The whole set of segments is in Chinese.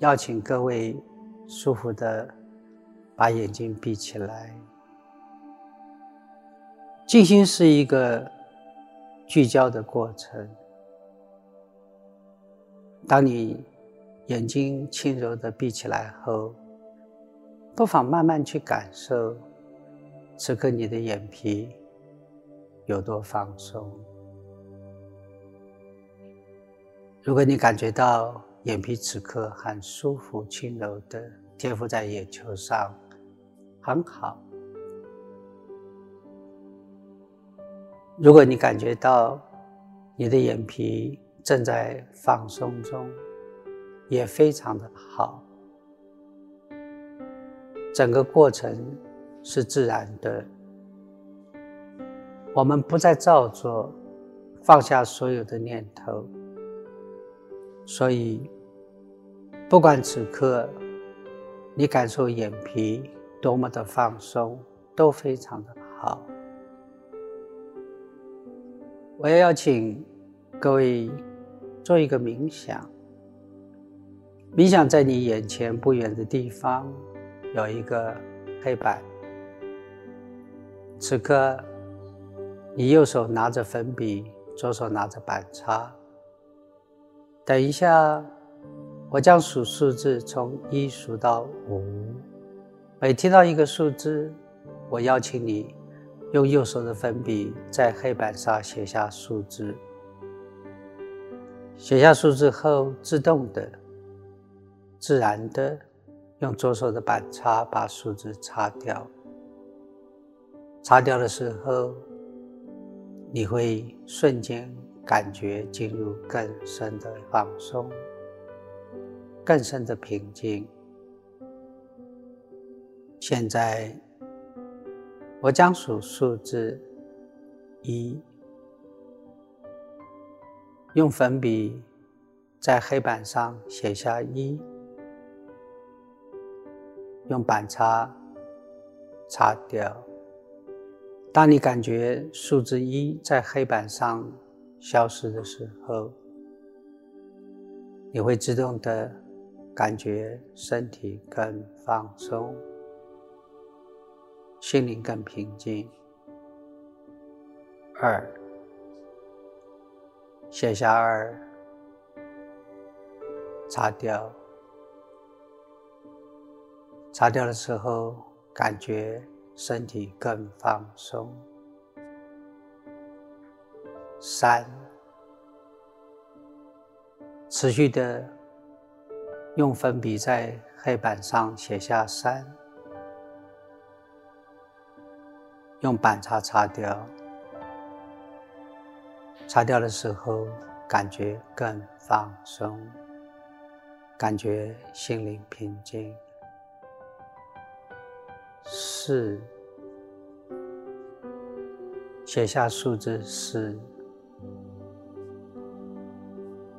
邀请各位舒服的把眼睛闭起来。静心是一个聚焦的过程。当你眼睛轻柔的闭起来后，不妨慢慢去感受，此刻你的眼皮有多放松。如果你感觉到眼皮此刻很舒服、轻柔的贴附在眼球上，很好。如果你感觉到你的眼皮正在放松中，也非常的好。整个过程是自然的，我们不再照做，放下所有的念头。所以，不管此刻你感受眼皮多么的放松，都非常的好。我也要请各位做一个冥想。冥想在你眼前不远的地方有一个黑板。此刻，你右手拿着粉笔，左手拿着板擦。等一下，我将数数字，从一数到五。每听到一个数字，我邀请你。用右手的粉笔在黑板上写下数字，写下数字后，自动的、自然的用左手的板擦把数字擦掉。擦掉的时候，你会瞬间感觉进入更深的放松、更深的平静。现在。我将数数字一，用粉笔在黑板上写下一，用板擦擦掉。当你感觉数字一在黑板上消失的时候，你会自动的感觉身体更放松。心灵更平静。二，写下二，擦掉。擦掉的时候，感觉身体更放松。三，持续的用粉笔在黑板上写下三。用板擦擦掉，擦掉的时候感觉更放松，感觉心灵平静。四，写下数字四，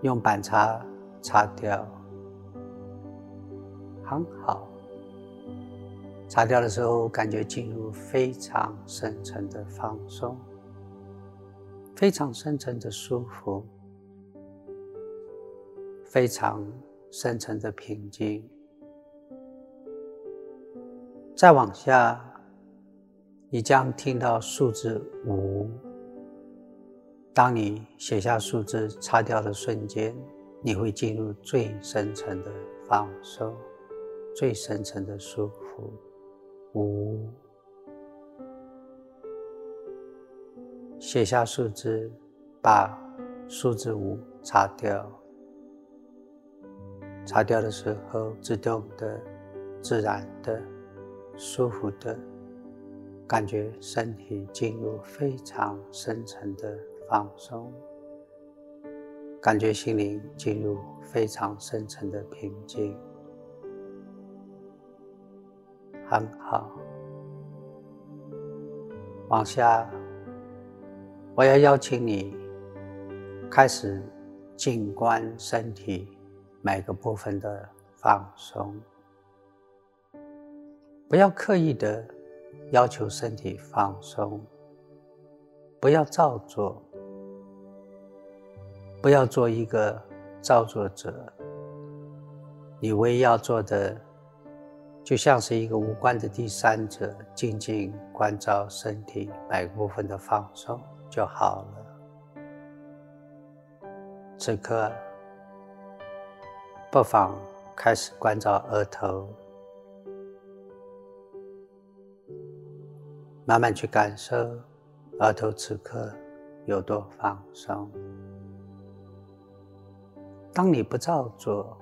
用板擦擦掉，很好。擦掉的时候，感觉进入非常深沉的放松，非常深沉的舒服，非常深沉的平静。再往下，你将听到数字五。当你写下数字、擦掉的瞬间，你会进入最深层的放松，最深层的舒服。五，写下数字，把数字五擦掉。擦掉的时候，自动的、自然的、舒服的，感觉身体进入非常深层的放松，感觉心灵进入非常深层的平静。很好，往下，我要邀请你开始静观身体每个部分的放松，不要刻意的要求身体放松，不要照做，不要做一个造作者，你唯一要做的，就像是一个无关的第三者，静静关照身体每部分的放松就好了。此刻，不妨开始关照额头，慢慢去感受额头此刻有多放松。当你不照做，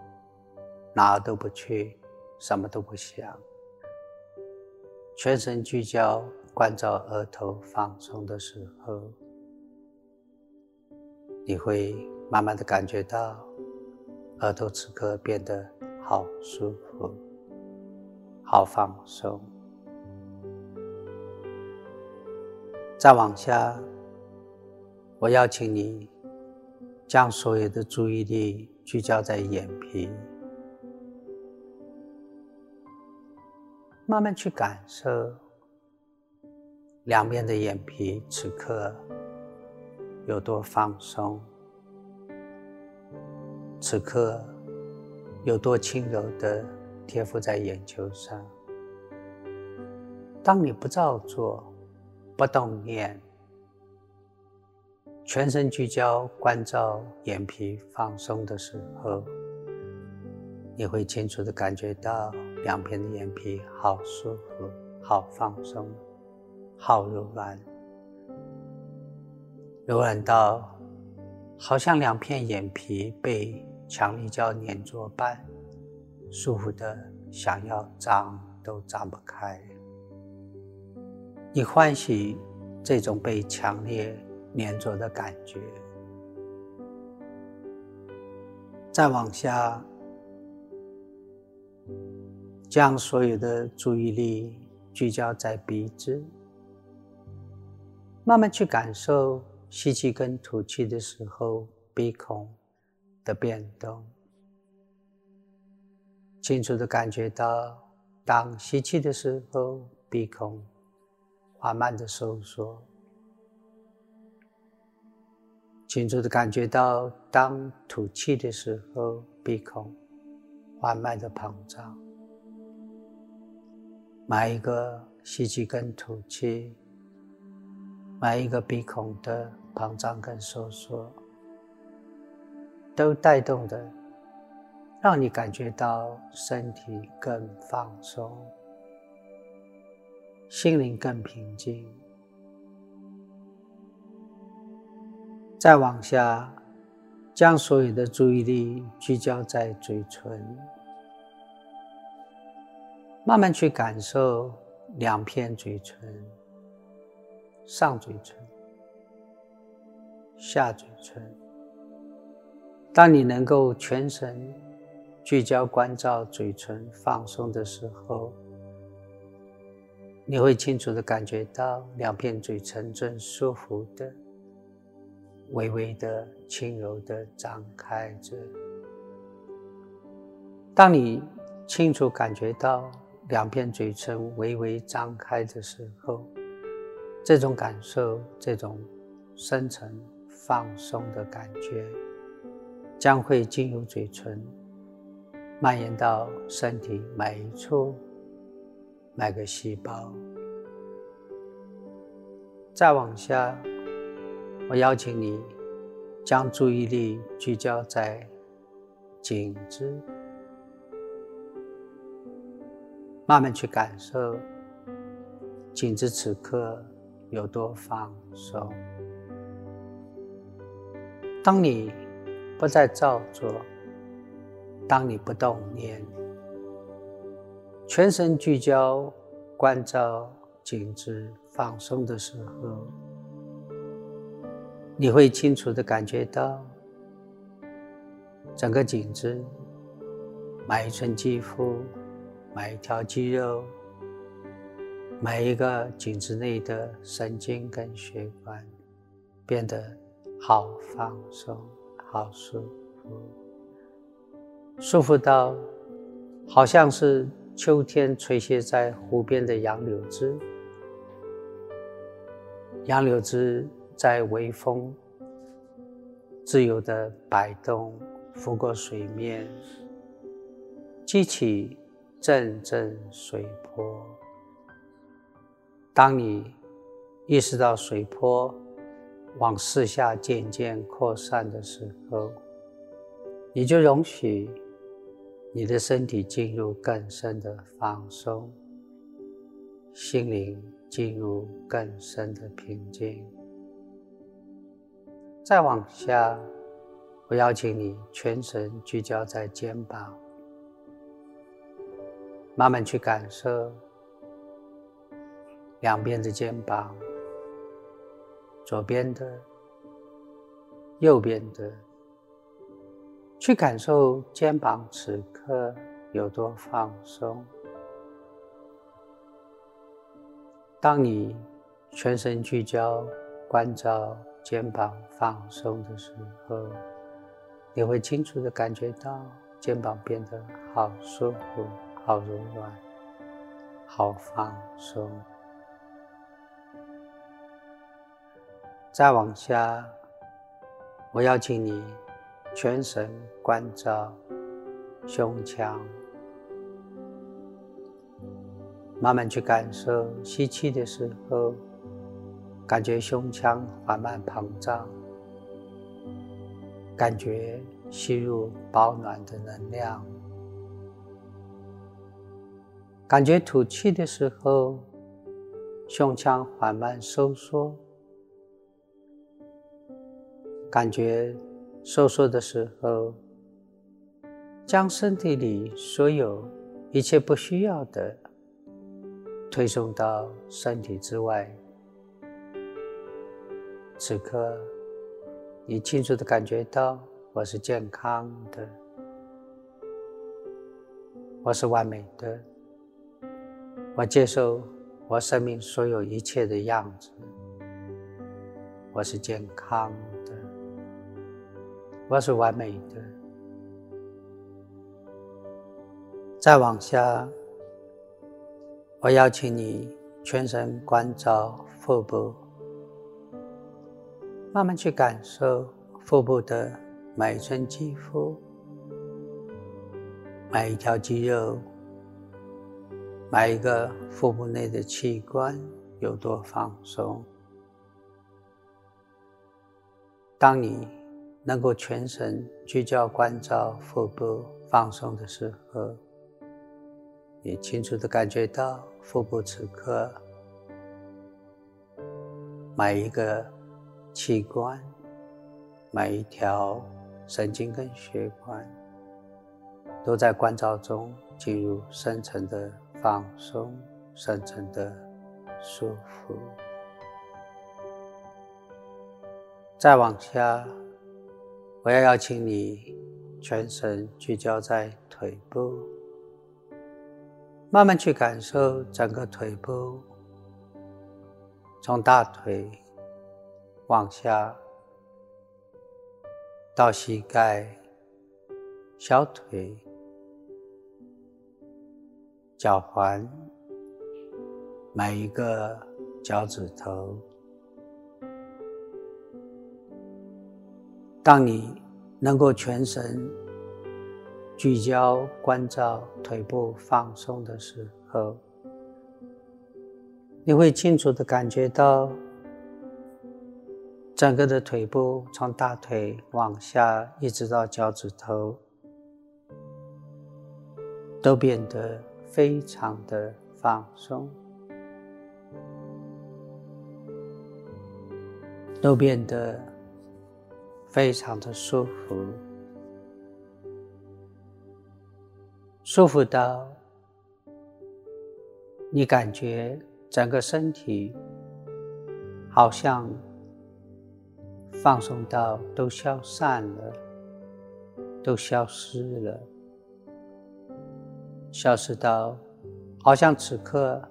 哪都不去，什么都不想，全神聚焦关照额头放松的时候，你会慢慢的感觉到额头此刻变得好舒服、好放松。再往下，我邀请你将所有的注意力聚焦在眼皮。慢慢去感受两边的眼皮此刻有多放松，此刻有多轻柔的贴附在眼球上。当你不照做、不动念，全身聚焦关照眼皮放松的时候，你会清楚的感觉到。两边的眼皮好舒服，好放松，好柔软，柔软到好像两片眼皮被强力胶粘着般，舒服的想要张都张不开。你欢喜这种被强烈粘着的感觉。再往下。将所有的注意力聚焦在鼻子，慢慢去感受吸气跟吐气的时候鼻孔的变动，清楚的感觉到当吸气的时候鼻孔缓慢的收缩，清楚的感觉到当吐气的时候鼻孔缓慢的膨胀。每一个吸气跟吐气，每一个鼻孔的膨胀跟收缩，都带动的，让你感觉到身体更放松，心灵更平静。再往下，将所有的注意力聚焦在嘴唇。慢慢去感受两片嘴唇，上嘴唇、下嘴唇。当你能够全神聚焦关照嘴唇放松的时候，你会清楚的感觉到两片嘴唇正舒服的、微微的、轻柔的张开着。当你清楚感觉到。两片嘴唇微微张开的时候，这种感受，这种深沉放松的感觉，将会经由嘴唇蔓延到身体每一处、每个细胞。再往下，我邀请你将注意力聚焦在颈子。慢慢去感受颈子此刻有多放松。当你不再照做，当你不动念，全神聚焦关照颈子放松的时候，你会清楚的感觉到整个颈子每一寸肌肤。每一条肌肉，每一个颈子内的神经跟血管，变得好放松、好舒服，舒服到好像是秋天垂泻在湖边的杨柳枝，杨柳枝在微风自由的摆动，拂过水面。激起阵阵水波。当你意识到水波往四下渐渐扩散的时候，你就容许你的身体进入更深的放松，心灵进入更深的平静。再往下，我邀请你全神聚焦在肩膀，慢慢去感受两边的肩膀，左边的、右边的，去感受肩膀此刻有多放松。当你全神聚焦关照。肩膀放松的时候，你会清楚的感觉到肩膀变得好舒服、好柔软、好放松。再往下，我邀请你全神关照胸腔，慢慢去感受吸气的时候。感觉胸腔缓慢膨胀，感觉吸入保暖的能量，感觉吐气的时候，胸腔缓慢收缩，感觉收缩的时候，将身体里所有一切不需要的推送到身体之外。此刻，你清楚的感觉到我是健康的，我是完美的，我接受我生命所有一切的样子，我是健康的，我是完美的。再往下，我邀请你全神关照腹部。慢慢去感受腹部的每一寸肌肤、每一条肌肉、每一个腹部内的器官有多放松。当你能够全神聚焦关照腹部放松的时候，你清楚的感觉到腹部此刻每一个。器官，每一条神经跟血管，都在关照中进入深层的放松、深层的舒服。再往下，我要邀请你全神聚焦在腿部，慢慢去感受整个腿部，从大腿。往下到膝盖、小腿、脚踝，每一个脚趾头。当你能够全神聚焦关照腿部放松的时候，你会清楚的感觉到。整个的腿部从大腿往下，一直到脚趾头，都变得非常的放松，都变得非常的舒服，舒服到你感觉整个身体好像。放松到都消散了，都消失了，消失到好像此刻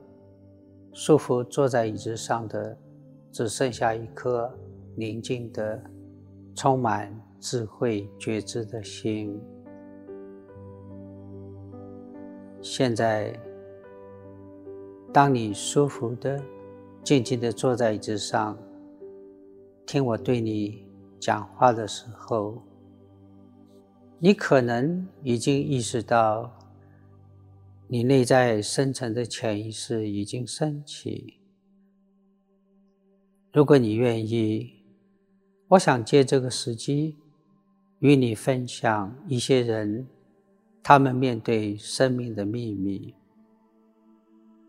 舒服坐在椅子上的只剩下一颗宁静的、充满智慧觉知的心。现在，当你舒服的、静静的坐在椅子上。听我对你讲话的时候，你可能已经意识到你内在深层的潜意识已经升起。如果你愿意，我想借这个时机与你分享一些人他们面对生命的秘密。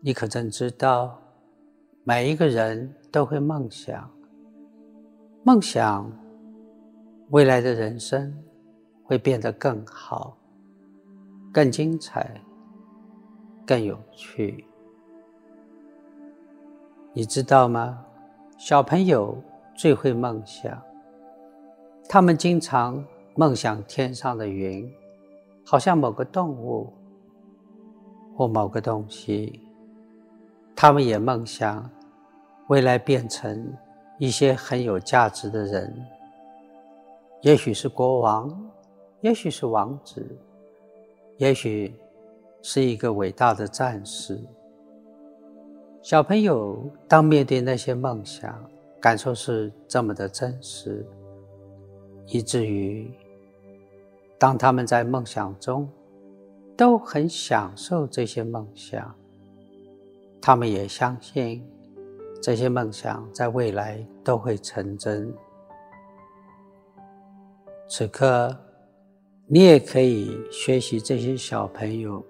你可曾知道，每一个人都会梦想，梦想未来的人生会变得更好、更精彩、更有趣。你知道吗？小朋友最会梦想，他们经常梦想天上的云，好像某个动物或某个东西。他们也梦想未来变成一些很有价值的人，也许是国王，也许是王子，也许是一个伟大的战士。小朋友当面对那些梦想，感受是这么的真实，以至于当他们在梦想中都很享受这些梦想。他们也相信这些梦想在未来都会成真。此刻，你也可以学习这些小朋友，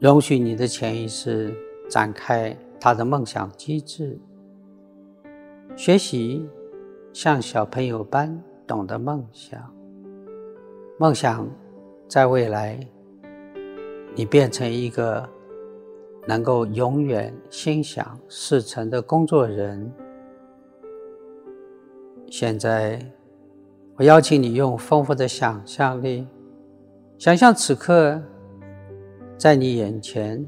容许你的潜意识展开他的梦想机制，学习像小朋友般懂得梦想。梦想在未来，你变成一个。能够永远心想事成的工作人。现在，我邀请你用丰富的想象力，想象此刻在你眼前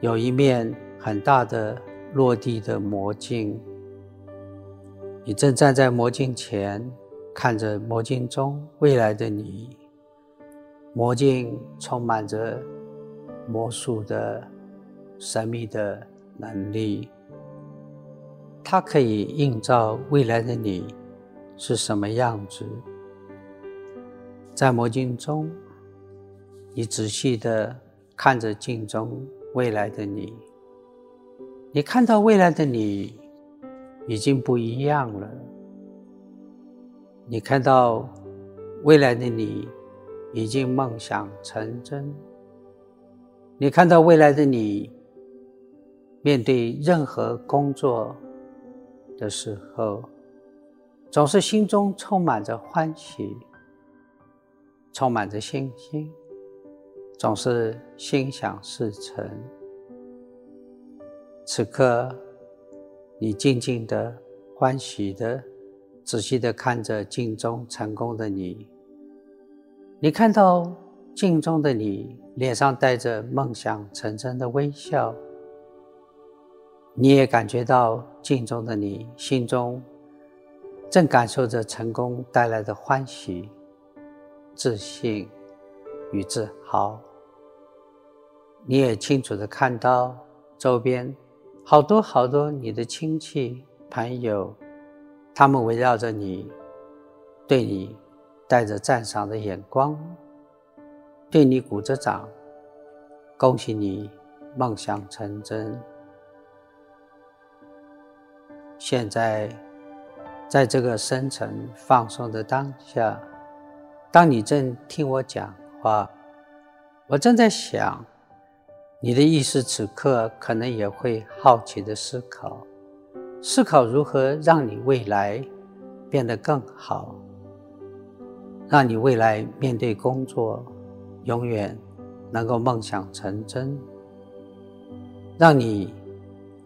有一面很大的落地的魔镜，你正站在魔镜前，看着魔镜中未来的你。魔镜充满着魔术的。神秘的能力，它可以映照未来的你是什么样子。在魔镜中，你仔细的看着镜中未来的你，你看到未来的你已经不一样了。你看到未来的你已经梦想成真。你看到未来的你。面对任何工作的时候，总是心中充满着欢喜，充满着信心，总是心想事成。此刻，你静静的、欢喜的、仔细的看着镜中成功的你，你看到镜中的你脸上带着梦想成真的微笑。你也感觉到镜中的你心中正感受着成功带来的欢喜、自信与自豪。你也清楚的看到周边好多好多你的亲戚朋友，他们围绕着你，对你带着赞赏的眼光，对你鼓着掌，恭喜你梦想成真。现在，在这个深沉放松的当下，当你正听我讲话，我正在想，你的意识此刻可能也会好奇的思考，思考如何让你未来变得更好，让你未来面对工作永远能够梦想成真，让你。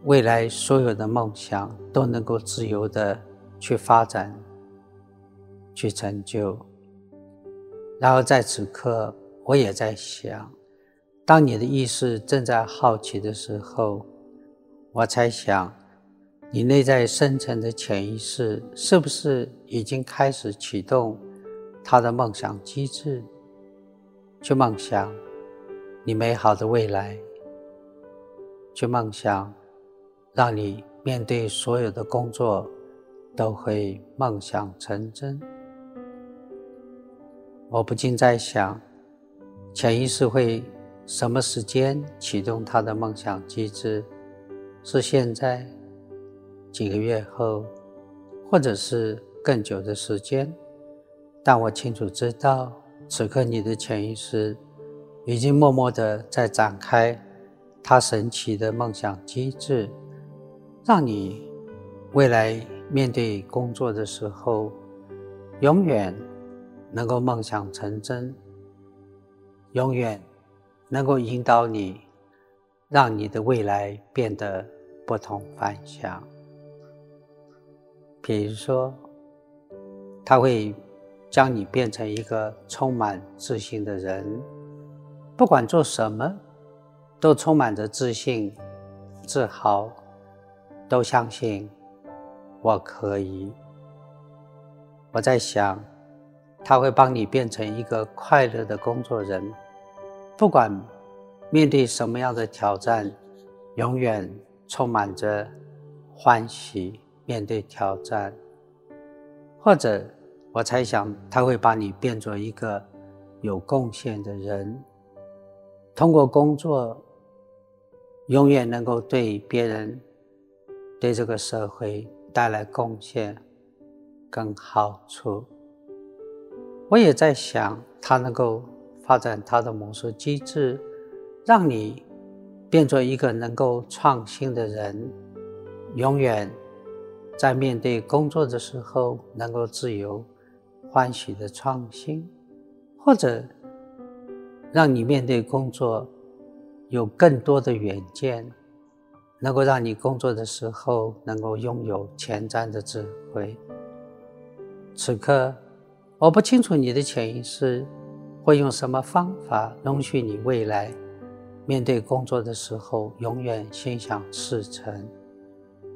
未来所有的梦想都能够自由的去发展、去成就。然后在此刻，我也在想，当你的意识正在好奇的时候，我猜想，你内在深层的潜意识是不是已经开始启动他的梦想机制，去梦想你美好的未来，去梦想。让你面对所有的工作都会梦想成真。我不禁在想，潜意识会什么时间启动他的梦想机制？是现在、几个月后，或者是更久的时间？但我清楚知道，此刻你的潜意识已经默默的在展开它神奇的梦想机制，让你未来面对工作的时候，永远能够梦想成真，永远。能够引导你，让你的未来变得不同凡响。比如说，他会将你变成一个充满自信的人，不管做什么，都充满着自信、自豪，都相信我可以。我在想，他会帮你变成一个快乐的工作人。不管面对什么样的挑战，永远充满着欢喜。面对挑战，或者我猜想他会把你变作一个有贡献的人，通过工作，永远能够对别人、对这个社会带来贡献跟好处。我也在想，它能够。发展它的模式机制，让你变做一个能够创新的人，永远在面对工作的时候能够自由、欢喜的创新，或者让你面对工作有更多的远见，能够让你工作的时候能够拥有前瞻的智慧。此刻，我不清楚你的潜意识。会用什么方法容许你未来面对工作的时候永远心想事成？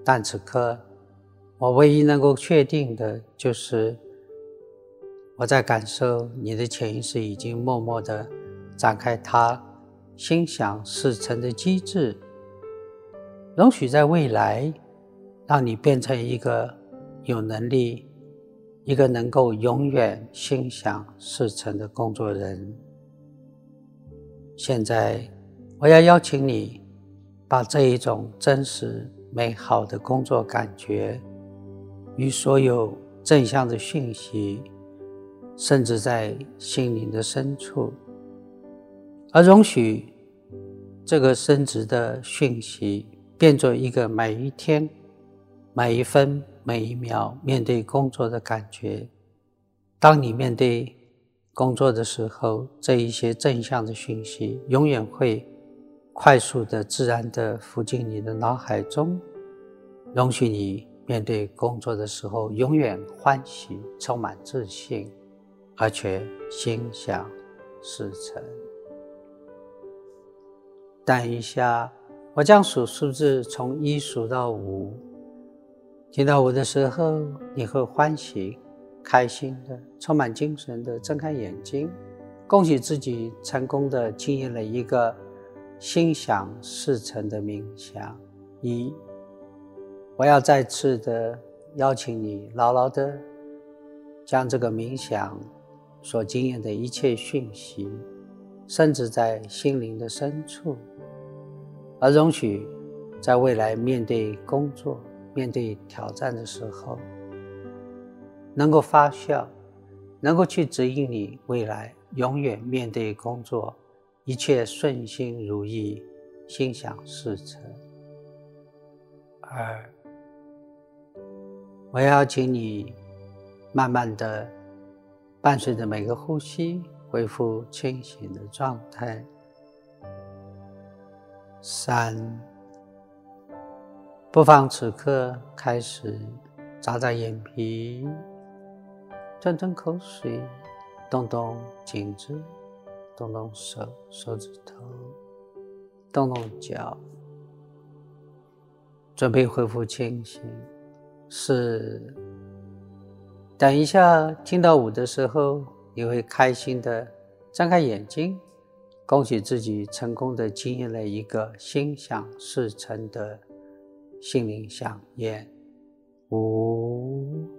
但此刻，我唯一能够确定的就是，我在感受你的潜意识已经默默的展开它心想事成的机制，容许在未来让你变成一个有能力。一个能够永远心想事成的工作人。现在，我要邀请你，把这一种真实美好的工作感觉，与所有正向的讯息，甚至在心灵的深处，而容许这个升职的讯息，变作一个每一天、每一分。每一秒面对工作的感觉，当你面对工作的时候，这一些正向的讯息永远会快速的、自然的浮进你的脑海中，容许你面对工作的时候永远欢喜、充满自信，而且心想事成。等一下，我将数数字从一数到五。听到我的时候，你会欢喜、开心的、充满精神的睁开眼睛，恭喜自己成功的经验了一个心想事成的冥想。一，我要再次的邀请你，牢牢的将这个冥想所经验的一切讯息，甚至在心灵的深处，而容许在未来面对工作。面对挑战的时候，能够发笑，能够去指引你未来永远面对工作，一切顺心如意，心想事成。二，我要请你慢慢的伴随着每个呼吸恢复清醒的状态。三。不妨此刻开始眨眨眼皮，吞吞口水，动动颈子，动动手手指头，动动脚，准备恢复清醒。四，等一下听到五的时候，你会开心的张开眼睛，恭喜自己成功的经营了一个心想事成的。心灵香烟，五。